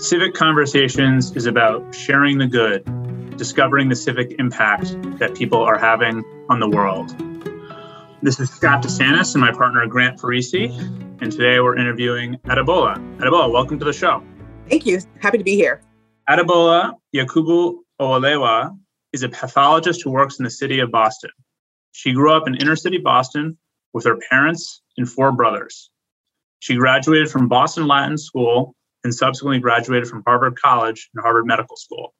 Civic Conversations is about sharing the good, discovering the civic impact that people are having on the world. This is Scott DeSantis and my partner Grant Parisi, and today we're interviewing Adebola. Adebola, welcome to the show. Thank you. Happy to be here. Adebola Yakubu Owolewa is a pathologist who works in the city of Boston. She grew up in inner city Boston with her parents and four brothers. She graduated from Boston Latin School and subsequently graduated from Harvard College and Harvard Medical School.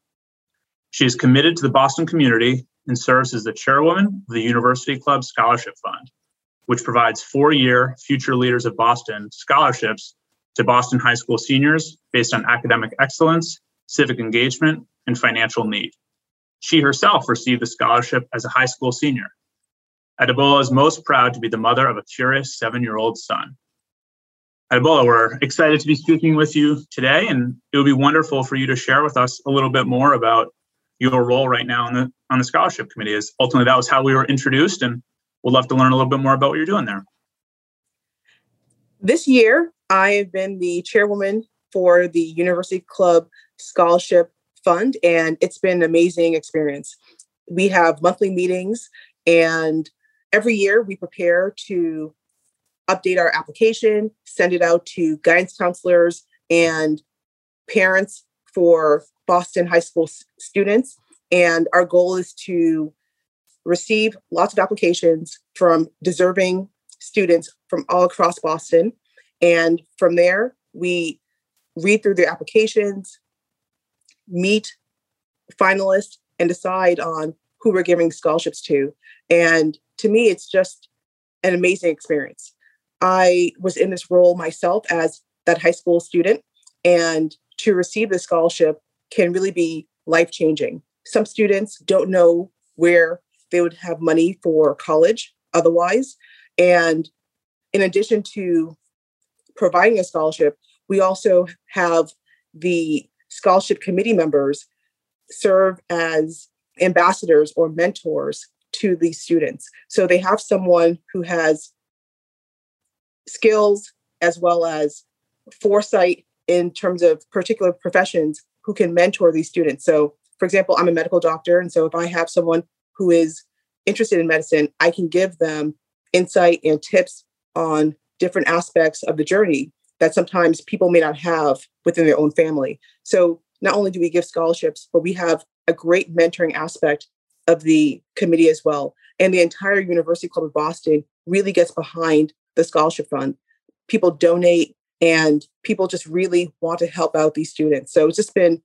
She is committed to the Boston community and serves as the chairwoman of the University Club Scholarship Fund, which provides four year Future Leaders of Boston scholarships to Boston high school seniors based on academic excellence, civic engagement, and financial need. She herself received the scholarship as a high school senior. Adebola is most proud to be the mother of a curious seven year old son. Adebola, we're excited to be speaking with you today, and it would be wonderful for you to share with us a little bit more about your role right now on the on the scholarship committee. Is ultimately that was how we were introduced, and we'd love to learn a little bit more about what you're doing there. This year, I have been the chairwoman for the University Club Scholarship Fund, and it's been an amazing experience. We have monthly meetings, and every year we prepare to update our application, send it out to guidance counselors and parents for Boston high school s- students. And our goal is to receive lots of applications from deserving students from all across Boston. And from there, we read through their applications, meet finalists, and decide on who we're giving scholarships to. And to me, it's just an amazing experience. I was in this role myself as that high school student, and to receive the scholarship can really be life changing. Some students don't know where they would have money for college otherwise. And in addition to providing a scholarship, we also have the scholarship committee members serve as ambassadors or mentors to these students. So they have someone who has skills as well as foresight in terms of particular professions who can mentor these students. So, for example, I'm a medical doctor. And so if I have someone who is interested in medicine, I can give them insight and tips on different aspects of the journey that sometimes people may not have within their own family. So, not only do we give scholarships, but we have a great mentoring aspect of the committee as well. And the entire University Club of Boston really gets behind the scholarship fund. People donate and people just really want to help out these students. So it's just been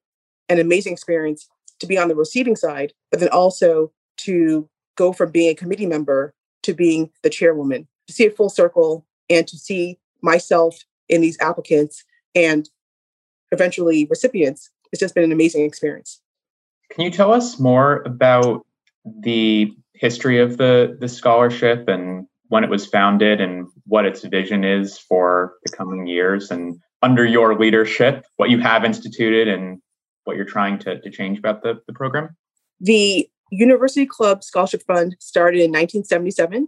an amazing experience to be on the receiving side, but then also to go from being a committee member to being the chairwoman, to see it full circle and to see myself in these applicants and eventually recipients. It's just been an amazing experience. Can you tell us more about the history of the the scholarship and when it was founded and what its vision is for the coming years and under your leadership, what you have instituted and what you're trying to, to change about the, the program? The University Club Scholarship Fund started in 1977,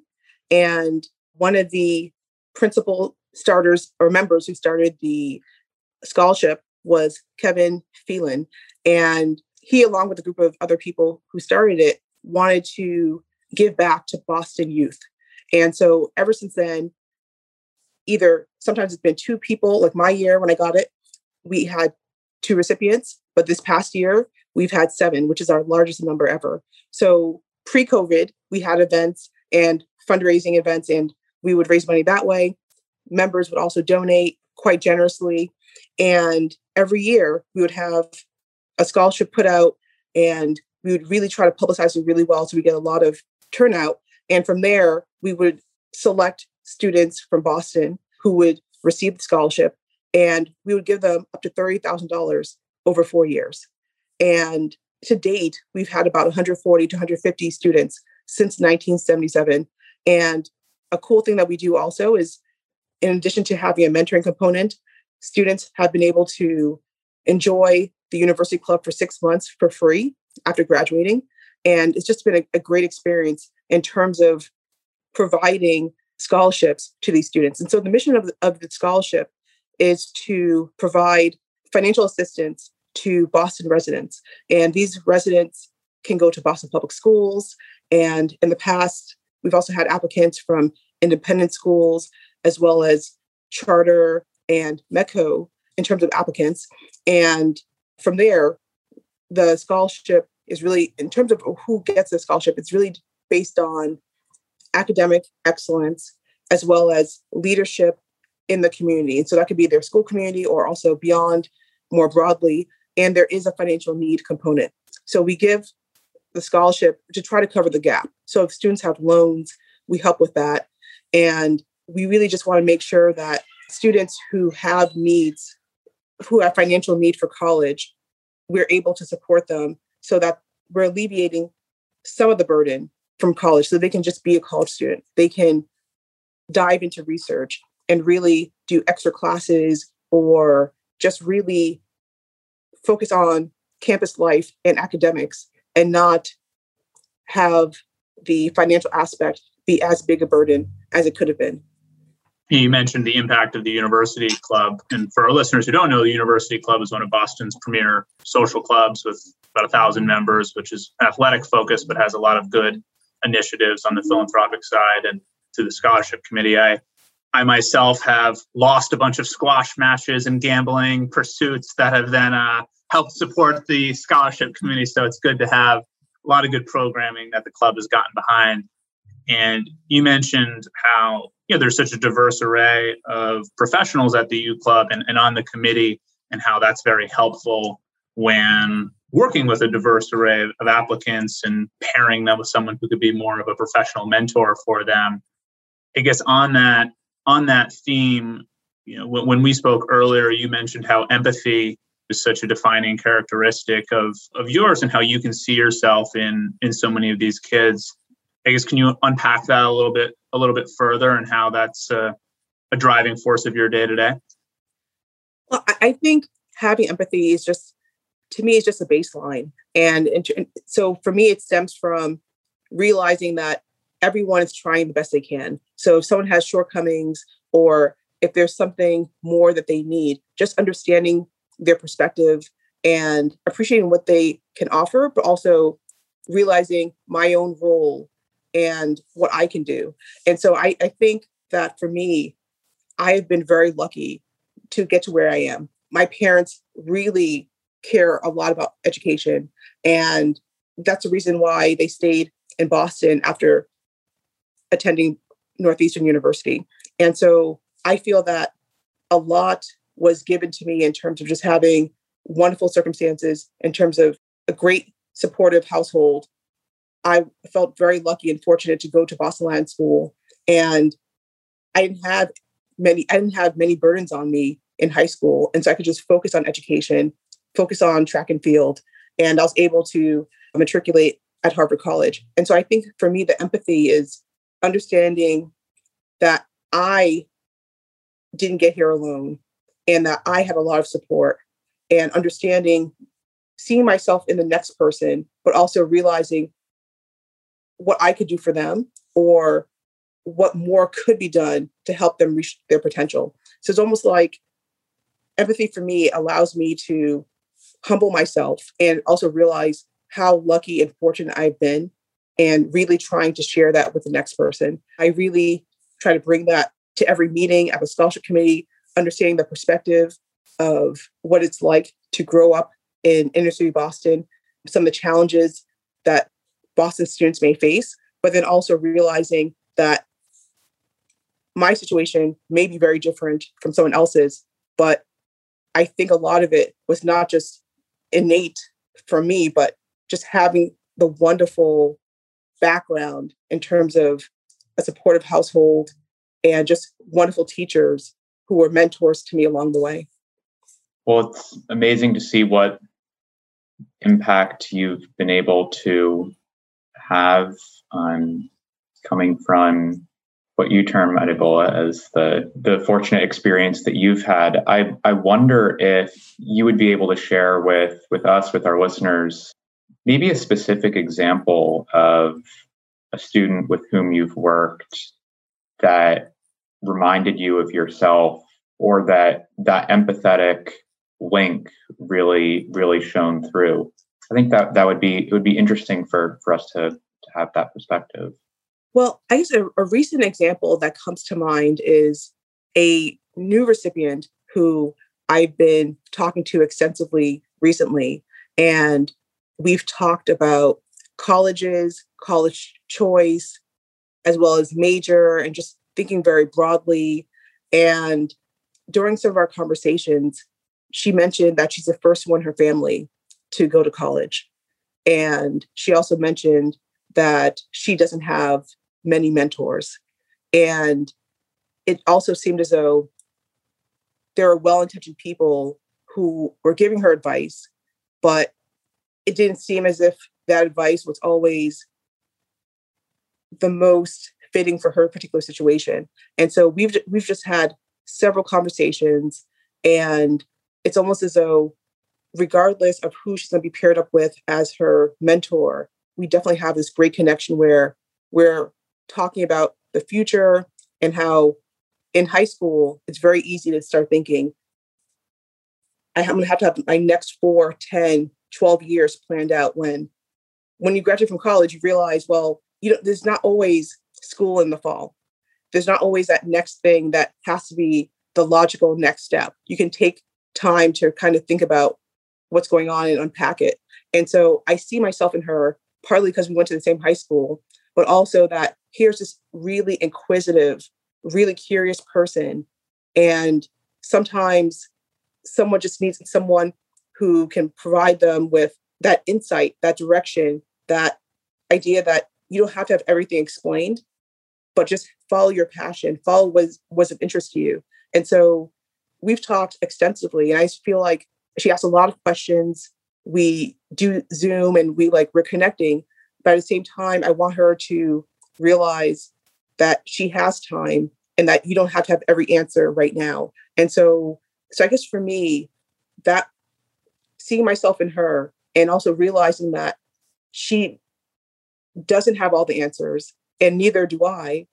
and one of the principal starters or members who started the scholarship was Kevin Phelan. And he, along with a group of other people who started it, wanted to give back to Boston youth. And so ever since then, either sometimes it's been two people, like my year when I got it, we had two recipients, but this past year we've had seven, which is our largest number ever. So pre COVID, we had events and fundraising events, and we would raise money that way. Members would also donate quite generously. And every year we would have a scholarship put out, and we would really try to publicize it really well so we get a lot of turnout. And from there, we would select students from Boston who would receive the scholarship, and we would give them up to $30,000 over four years. And to date, we've had about 140 to 150 students since 1977. And a cool thing that we do also is, in addition to having a mentoring component, students have been able to enjoy the University Club for six months for free after graduating. And it's just been a, a great experience in terms of providing scholarships to these students. And so the mission of the, of the scholarship is to provide financial assistance to Boston residents. And these residents can go to Boston Public Schools. And in the past, we've also had applicants from independent schools as well as charter and METCO in terms of applicants. And from there, the scholarship is really, in terms of who gets the scholarship, it's really based on academic excellence as well as leadership in the community. And so that could be their school community or also beyond more broadly. And there is a financial need component. So we give the scholarship to try to cover the gap. So if students have loans, we help with that. And we really just want to make sure that students who have needs, who have financial need for college, we're able to support them so that we're alleviating some of the burden from college so they can just be a college student. They can dive into research and really do extra classes or just really focus on campus life and academics and not have the financial aspect be as big a burden as it could have been. You mentioned the impact of the University Club. And for our listeners who don't know, the University Club is one of Boston's premier social clubs with about a thousand members, which is athletic focused, but has a lot of good initiatives on the philanthropic side and to the scholarship committee. I I myself have lost a bunch of squash matches and gambling pursuits that have then uh, helped support the scholarship committee. So it's good to have a lot of good programming that the club has gotten behind. And you mentioned how you know there's such a diverse array of professionals at the U Club and, and on the committee, and how that's very helpful when working with a diverse array of applicants and pairing them with someone who could be more of a professional mentor for them. I guess on that on that theme, you know, when, we spoke earlier, you mentioned how empathy is such a defining characteristic of of yours and how you can see yourself in in so many of these kids. I guess can you unpack that a little bit a little bit further and how that's a driving force of your day to day? Well, I think having empathy is just to me is just a baseline, and, and so for me it stems from realizing that everyone is trying the best they can. So if someone has shortcomings or if there's something more that they need, just understanding their perspective and appreciating what they can offer, but also realizing my own role and what I can do. And so I, I think that for me, I've been very lucky to get to where I am. My parents really care a lot about education. And that's the reason why they stayed in Boston after attending Northeastern University. And so I feel that a lot was given to me in terms of just having wonderful circumstances, in terms of a great supportive household. I felt very lucky and fortunate to go to Boston Latin School. And I didn't have many, I didn't have many burdens on me in high school. And so I could just focus on education, focus on track and field. And I was able to matriculate at Harvard College. And so I think for me, the empathy is understanding that I didn't get here alone and that I had a lot of support and understanding seeing myself in the next person, but also realizing what I could do for them or what more could be done to help them reach their potential. So it's almost like empathy for me allows me to humble myself and also realize how lucky and fortunate I've been and really trying to share that with the next person. I really try to bring that to every meeting at the scholarship committee, understanding the perspective of what it's like to grow up in inner city Boston, some of the challenges that Boston students may face, but then also realizing that my situation may be very different from someone else's, but I think a lot of it was not just innate for me, but just having the wonderful background in terms of a supportive household and just wonderful teachers who were mentors to me along the way. Well, it's amazing to see what impact you've been able to have on coming from what you term Adebola as the the fortunate experience that you've had. I I wonder if you would be able to share with with us, with our listeners, maybe a specific example of a student with whom you've worked that reminded you of yourself or that that empathetic link really really shone through. I think that that would be it would be interesting for for us to to have that perspective. Well, I guess a, a recent example that comes to mind is a new recipient who I've been talking to extensively recently, and we've talked about colleges, college choice, as well as major, and just thinking very broadly. And during some of our conversations, she mentioned that she's the first one in her family to go to college. And she also mentioned that she doesn't have many mentors. And it also seemed as though there are well intentioned people who were giving her advice, but it didn't seem as if that advice was always the most fitting for her particular situation. And so we've we've just had several conversations and it's almost as though regardless of who she's going to be paired up with as her mentor, we definitely have this great connection where we're talking about the future and how in high school it's very easy to start thinking i'm going to have to have my next 4 10 12 years planned out when when you graduate from college you realize well you know there's not always school in the fall. There's not always that next thing that has to be the logical next step. You can take time to kind of think about what's going on and unpack it. And so i see myself in her partly because we went to the same high school but also that here's this really inquisitive really curious person and sometimes someone just needs someone who can provide them with that insight that direction that idea that you don't have to have everything explained but just follow your passion follow what was of interest to you. And so we've talked extensively and i feel like she asked a lot of questions. We do zoom and we like we're connecting but at the same time i want her to realize that she has time and that you don't have to have every answer right now. And so, so I guess for me, that seeing myself in her and also realizing that she doesn't have all the answers and neither do I,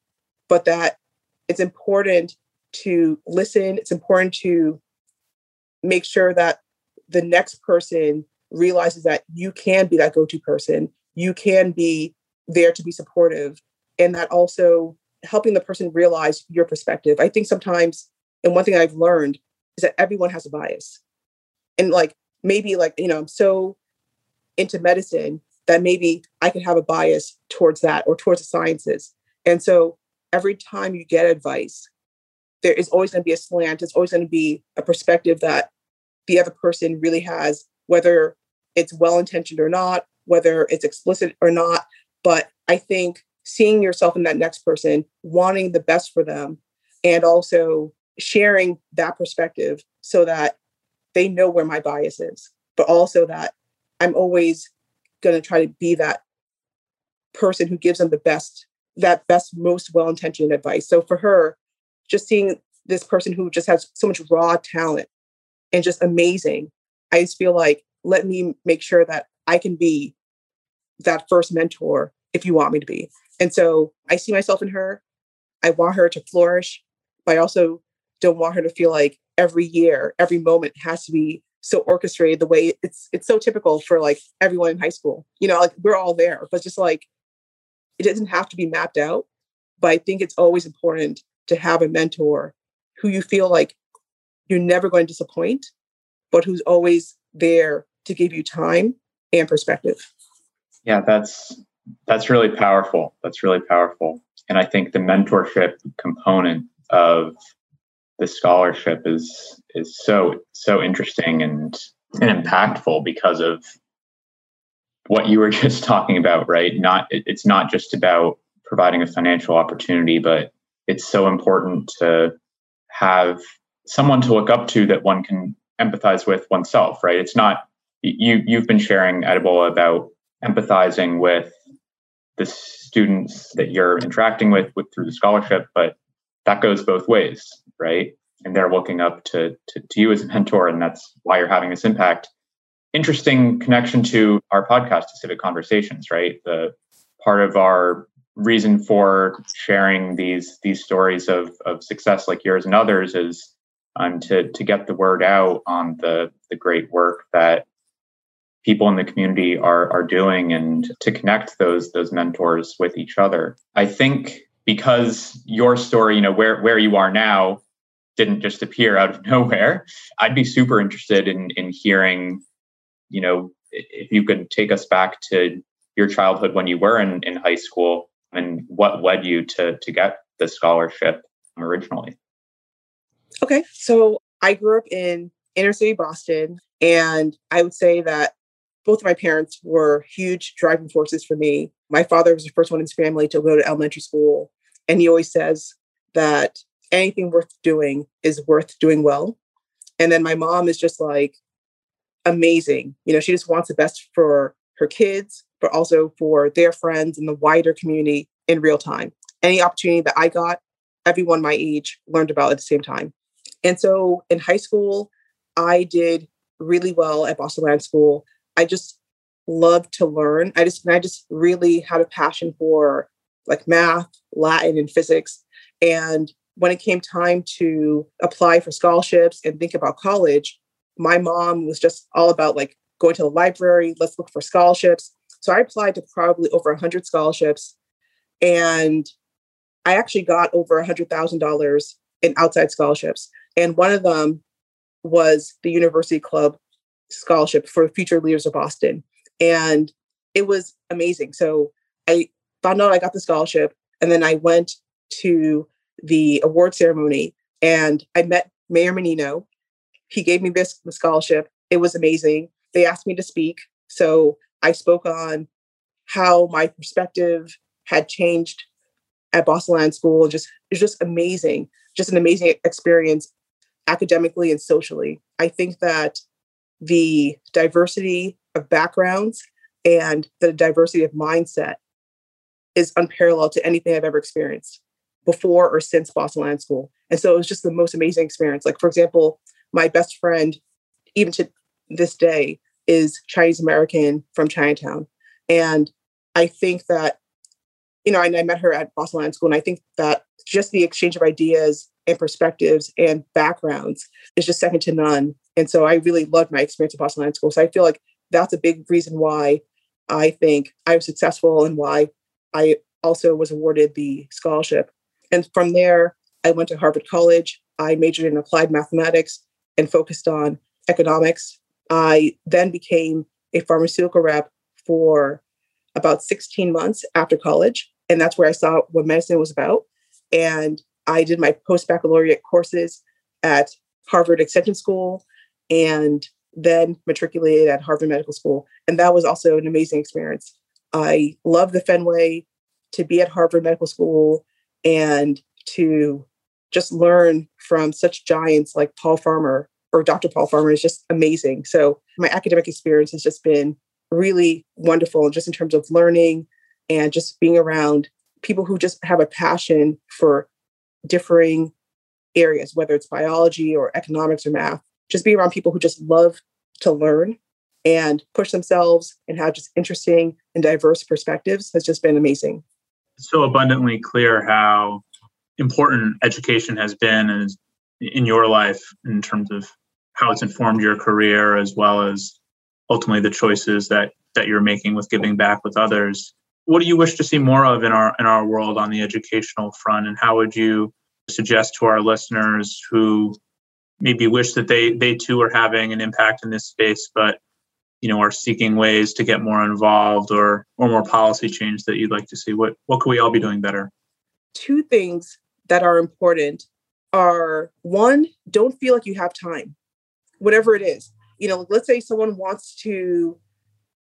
but that it's important to listen. It's important to make sure that the next person realizes that you can be that go to person. You can be there to be supportive. And that also helping the person realize your perspective. I think sometimes, and one thing I've learned is that everyone has a bias. And like maybe like, you know, I'm so into medicine that maybe I could have a bias towards that or towards the sciences. And so every time you get advice, there is always going to be a slant. It's always going to be a perspective that the other person really has, whether it's well intentioned or not, whether it's explicit or not. But I think seeing yourself in that next person, wanting the best for them, and also sharing that perspective so that they know where my bias is, but also that I'm always going to try to be that person who gives them the best, that best, most well intentioned advice. So for her, just seeing this person who just has so much raw talent and just amazing, I just feel like, let me make sure that I can be that first mentor if you want me to be. And so I see myself in her. I want her to flourish, but I also don't want her to feel like every year, every moment has to be so orchestrated the way it's it's so typical for like everyone in high school. You know, like we're all there, but just like it doesn't have to be mapped out. But I think it's always important to have a mentor who you feel like you're never going to disappoint, but who's always there to give you time and perspective. Yeah, that's that's really powerful. That's really powerful. And I think the mentorship component of the scholarship is is so so interesting and and impactful because of what you were just talking about, right? Not it, it's not just about providing a financial opportunity, but it's so important to have someone to look up to that one can empathize with oneself, right? It's not you you've been sharing Adebola about empathizing with the students that you're interacting with, with through the scholarship, but that goes both ways, right? And they're looking up to, to, to you as a mentor, and that's why you're having this impact. Interesting connection to our podcast, Civic Conversations, right? The part of our reason for sharing these these stories of, of success like yours and others is um, to to get the word out on the the great work that people in the community are are doing and to connect those those mentors with each other. I think because your story, you know, where where you are now didn't just appear out of nowhere, I'd be super interested in in hearing, you know, if you could take us back to your childhood when you were in, in high school and what led you to to get the scholarship originally. Okay. So I grew up in inner city Boston, and I would say that both of my parents were huge driving forces for me. My father was the first one in his family to go to elementary school, and he always says that anything worth doing is worth doing well. And then my mom is just like amazing. You know, she just wants the best for her kids, but also for their friends and the wider community in real time. Any opportunity that I got, everyone my age learned about at the same time. And so in high school, I did really well at Boston Latin School. I just loved to learn. I just I just really had a passion for like math, Latin, and physics. And when it came time to apply for scholarships and think about college, my mom was just all about like going to the library, let's look for scholarships. So I applied to probably over 100 scholarships. And I actually got over $100,000 in outside scholarships. And one of them was the University Club Scholarship for Future Leaders of Boston. And it was amazing. So I found out I got the scholarship, and then I went to the award ceremony and I met Mayor Menino. He gave me this scholarship. It was amazing. They asked me to speak. So I spoke on how my perspective had changed at Boston Latin School. Just it's just amazing. Just an amazing experience academically and socially. I think that the diversity of backgrounds and the diversity of mindset is unparalleled to anything I've ever experienced before or since Boston Latin School. And so it was just the most amazing experience. Like, for example, my best friend, even to this day, is Chinese American from Chinatown. And I think that, you know, I, I met her at Boston Latin School, and I think that just the exchange of ideas and perspectives and backgrounds is just second to none. And so I really loved my experience at Boston Latin School. So I feel like that's a big reason why I think I was successful and why I also was awarded the scholarship. And from there, I went to Harvard College. I majored in applied mathematics and focused on economics. I then became a pharmaceutical rep for about 16 months after college. And that's where I saw what medicine was about. And I did my post baccalaureate courses at Harvard Extension School and then matriculated at Harvard Medical School. And that was also an amazing experience. I love the Fenway to be at Harvard Medical School and to just learn from such giants like Paul Farmer or Dr. Paul Farmer is just amazing. So my academic experience has just been really wonderful just in terms of learning and just being around people who just have a passion for differing areas, whether it's biology or economics or math. Just be around people who just love to learn and push themselves and have just interesting and diverse perspectives has just been amazing. It's so abundantly clear how important education has been in your life in terms of how it's informed your career as well as ultimately the choices that that you're making with giving back with others what do you wish to see more of in our in our world on the educational front and how would you suggest to our listeners who maybe wish that they they too are having an impact in this space but you know are seeking ways to get more involved or or more policy change that you'd like to see what what could we all be doing better two things that are important are one don't feel like you have time whatever it is you know let's say someone wants to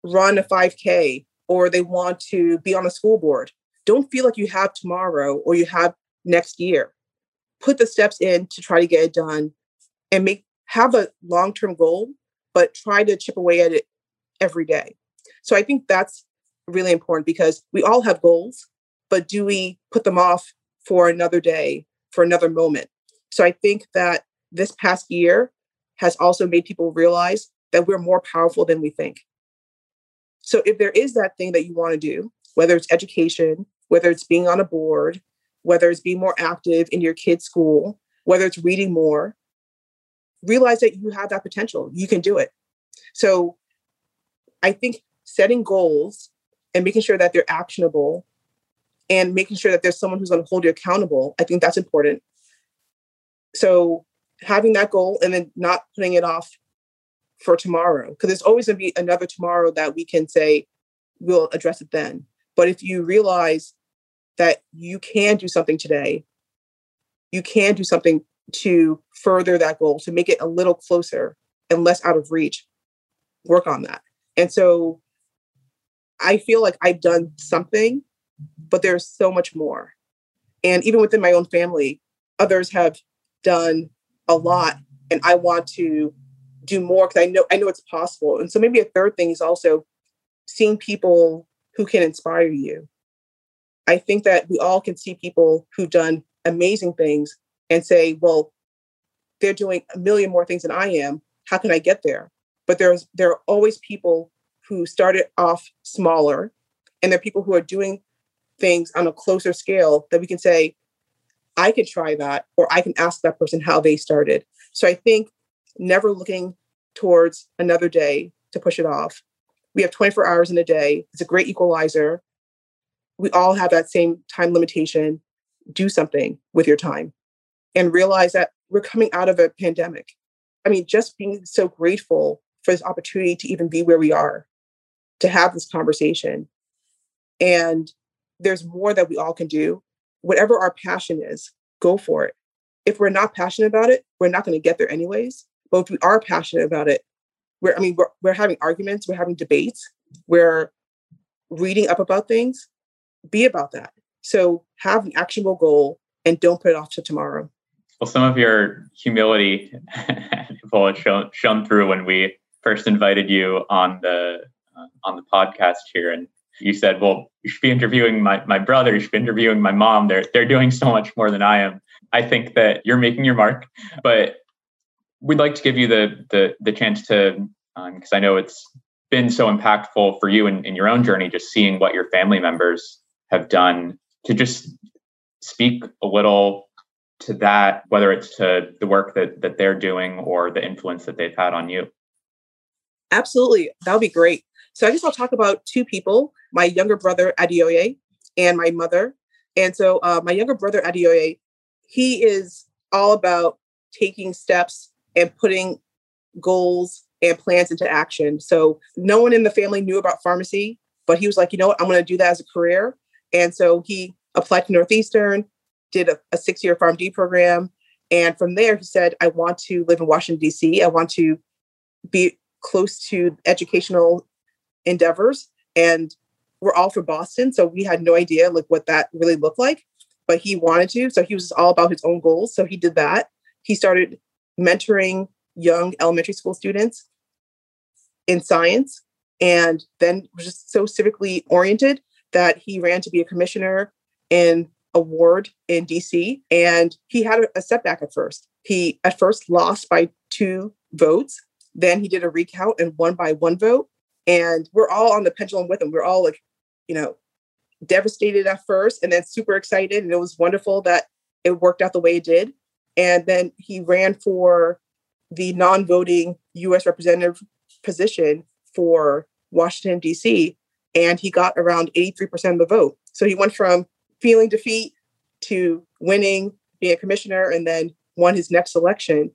run a 5k or they want to be on a school board. Don't feel like you have tomorrow or you have next year. Put the steps in to try to get it done and make have a long-term goal, but try to chip away at it every day. So I think that's really important because we all have goals, but do we put them off for another day, for another moment? So I think that this past year has also made people realize that we're more powerful than we think. So if there is that thing that you want to do, whether it's education, whether it's being on a board, whether it's being more active in your kid's school, whether it's reading more, realize that you have that potential. You can do it. So I think setting goals and making sure that they're actionable and making sure that there's someone who's going to hold you accountable, I think that's important. So having that goal and then not putting it off for tomorrow, because there's always going to be another tomorrow that we can say, we'll address it then. But if you realize that you can do something today, you can do something to further that goal, to make it a little closer and less out of reach, work on that. And so I feel like I've done something, but there's so much more. And even within my own family, others have done a lot and I want to do more because I know I know it's possible. And so maybe a third thing is also seeing people who can inspire you. I think that we all can see people who've done amazing things and say, well, they're doing a million more things than I am. How can I get there? But there's there are always people who started off smaller, and there are people who are doing things on a closer scale that we can say, I can try that, or I can ask that person how they started. So I think never looking towards another day to push it off. We have 24 hours in a day. It's a great equalizer. We all have that same time limitation. Do something with your time and realize that we're coming out of a pandemic. I mean, just being so grateful for this opportunity to even be where we are, to have this conversation. And there's more that we all can do. Whatever our passion is, go for it. If we're not passionate about it, we're not going to get there anyways. But if we are passionate about it, we're, I mean, we're, we're having arguments, we're having debates, we're reading up about things, be about that. So have an actionable goal and don't put it off to tomorrow. Well, some of your humility will shown shown through when we first invited you on the uh, on the podcast here, and you said, "Well, you should be interviewing my my brother. You should be interviewing my mom. They're they're doing so much more than I am." I think that you're making your mark, but we'd like to give you the the the chance to because um, I know it's been so impactful for you in, in your own journey, just seeing what your family members have done to just speak a little to that, whether it's to the work that that they're doing or the influence that they've had on you? Absolutely, that would be great. So I guess I'll talk about two people: my younger brother Adeoye and my mother. And so uh, my younger brother Adeoye, he is all about taking steps and putting goals and plans into action. So no one in the family knew about pharmacy, but he was like, you know what, I'm going to do that as a career. And so he applied to Northeastern, did a, a six year PharmD program. And from there, he said, I want to live in Washington, D.C. I want to be close to educational endeavors. And we're all from Boston. So we had no idea like what that really looked like, but he wanted to. So he was all about his own goals. So he did that. He started mentoring young elementary school students in science and then was just so civically oriented that he ran to be a commissioner in award in DC. And he had a, setback at first. He at first lost by two votes. Then he did a recount and won by one vote. And we're all on the pendulum with him. We're all like, you know, devastated at first and then super excited. And it was wonderful that it worked out the way it did. And then he ran for the non voting US representative position for Washington, D.C. And he got around 83% of the vote. So he went from feeling defeat to winning, being a commissioner, and then won his next election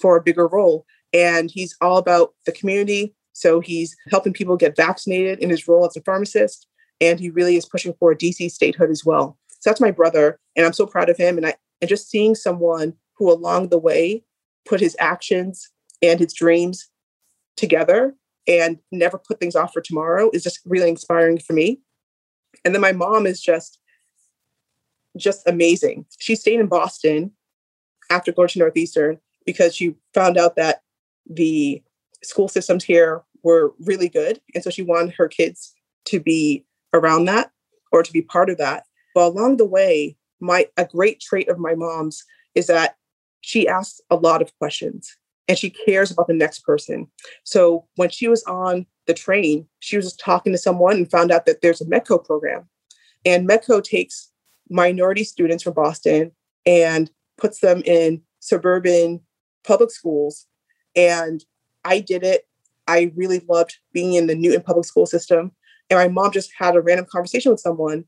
for a bigger role. And he's all about the community. So he's helping people get vaccinated in his role as a pharmacist. And he really is pushing for DC statehood as well. So that's my brother. And I'm so proud of him. And I and just seeing someone who along the way put his actions and his dreams together and never put things off for tomorrow is just really inspiring for me. And then my mom is just just amazing. She stayed in Boston after going to Northeastern because she found out that the school systems here were really good. And so she wanted her kids to be around that or to be part of that. But along the way, my a great trait of my mom's is that she asks a lot of questions and she cares about the next person. So when she was on the train, she was just talking to someone and found out that there's a METCO program. And METCO takes minority students from Boston and puts them in suburban public schools. And I did it. I really loved being in the Newton public school system. And my mom just had a random conversation with someone.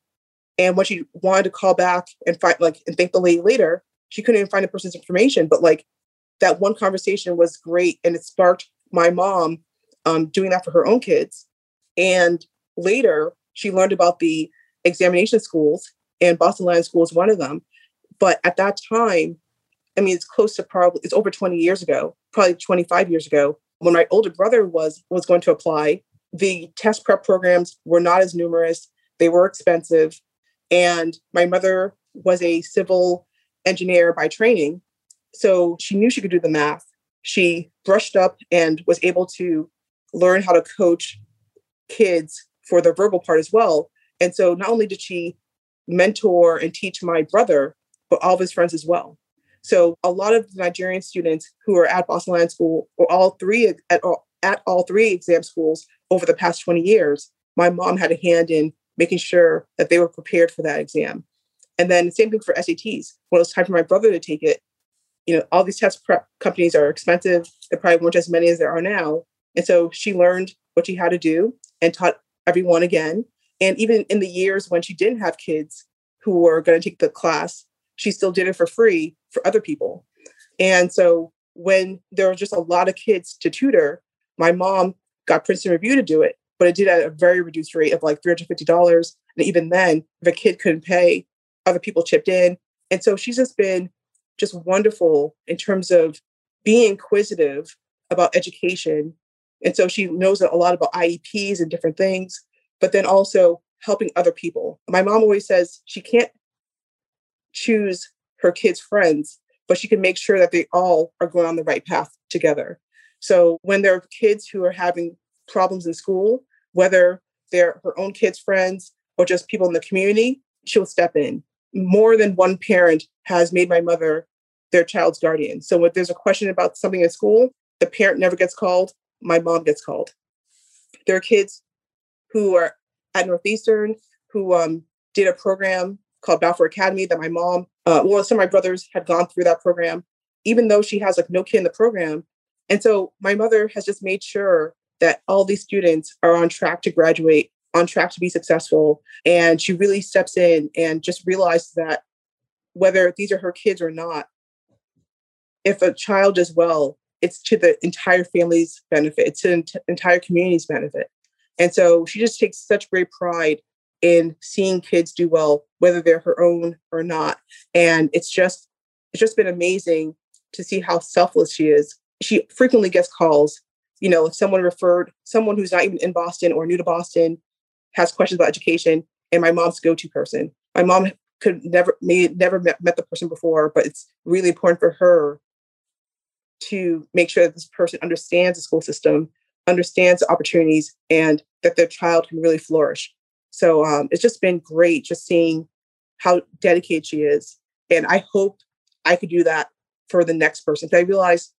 And when she wanted to call back and find like and thank the lady later, she couldn't even find the person's information. But like that one conversation was great and it sparked my mom um, doing that for her own kids. And later she learned about the examination schools and Boston Latin School is one of them. But at that time, I mean, it's close to probably it's over 20 years ago, probably 25 years ago, when my older brother was was going to apply. The test prep programs were not as numerous; they were expensive, and my mother was a civil engineer by training, so she knew she could do the math. She brushed up and was able to learn how to coach kids for the verbal part as well. And so not only did she mentor and teach my brother, but all of his friends as well. So a lot of Nigerian students who are at Boston Latin School or all three at all, at all three exam schools over the past 20 years, my mom had a hand in making sure that they were prepared for that exam. And then the same thing for SATs. When it was time for my brother to take it, you know, all these test prep companies are expensive. There probably weren't as many as there are now. And so she learned what she had to do and taught everyone again. And even in the years when she didn't have kids who were going to take the class, she still did it for free for other people. And so when there were just a lot of kids to tutor, my mom got Princeton Review to do it, but it did at a very reduced rate of like $350. And even then, if a kid couldn't pay, other people chipped in. And so she's just been just wonderful in terms of being inquisitive about education. And so she knows a lot about IEPs and different things, but then also helping other people. My mom always says she can't choose her kids' friends, but she can make sure that they all are going on the right path together. So when there are kids who are having problems in school, whether they're her own kids' friends or just people in the community, she'll step in. More than one parent has made my mother their child's guardian. So if there's a question about something at school, the parent never gets called, my mom gets called. There are kids who are at Northeastern who um, did a program called Balfour Academy that my mom, uh, well, some of my brothers had gone through that program, even though she has like no kid in the program. And so my mother has just made sure that all these students are on track to graduate, on track to be successful. And she really steps in and just realizes that whether these are her kids or not, if a child does well, it's to the entire family's benefit, it's to the entire community's benefit. And so she just takes such great pride in seeing kids do well, whether they're her own or not. And it's just, it's just been amazing to see how selfless she is. She frequently gets calls. You know, if someone referred, someone who's not even in Boston or new to Boston has questions about education, and my mom's go-to person. My mom could never, may never met, met the person before, but it's really important for her to make sure that this person understands the school system, understands opportunities, and that their child can really flourish. So um, it's just been great just seeing how dedicated she is. And I hope I could do that for the next person. I realize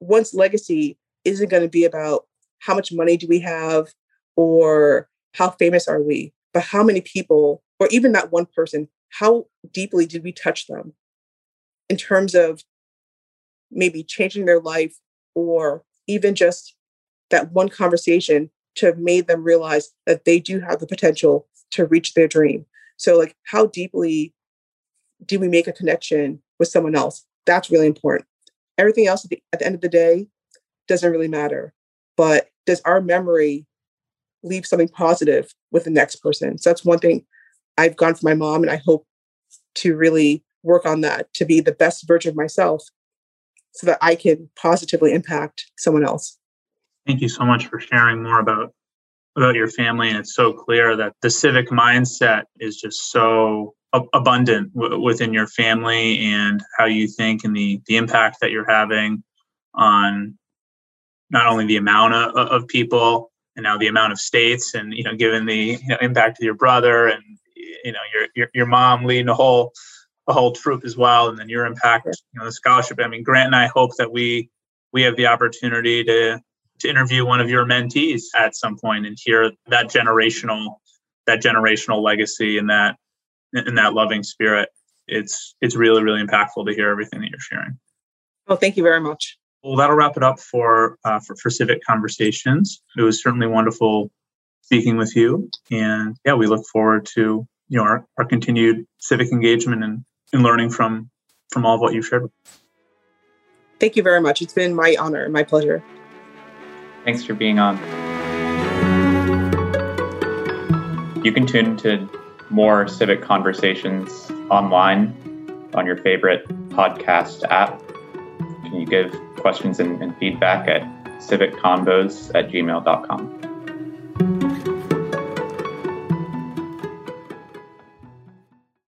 once legacy isn't going to be about how much money do we have or how famous are we, but how many people, or even that one person, how deeply did we touch them in terms of maybe changing their life or even just that one conversation to have made them realize that they do have the potential to reach their dream. So, like, how deeply do we make a connection with someone else? That's really important. Everything else at the, at the end of the day doesn't really matter. But does our memory leave something positive with the next person? So, that's one thing I've gone for my mom, and I hope to really work on that to be the best version of myself so that I can positively impact someone else. Thank you so much for sharing more about about your family. And it's so clear that the civic mindset is just so abundant w- within your family and how you think and the the impact that you're having on not only the amount of, of people and now the amount of states and you know given the you know, impact of your brother and you know your, your your mom leading a whole a whole troop as well and then your impact you know the scholarship. I mean grant and i hope that we we have the opportunity to to interview one of your mentees at some point and hear that generational that generational legacy and that and that loving spirit it's it's really really impactful to hear everything that you're sharing well thank you very much. Well, that'll wrap it up for, uh, for for civic conversations. It was certainly wonderful speaking with you, and yeah, we look forward to you know our, our continued civic engagement and, and learning from from all of what you've shared. Thank you very much. It's been my honor my pleasure. Thanks for being on. You can tune to more civic conversations online on your favorite podcast app. Can you give questions and, and feedback at civicconvos at gmail.com?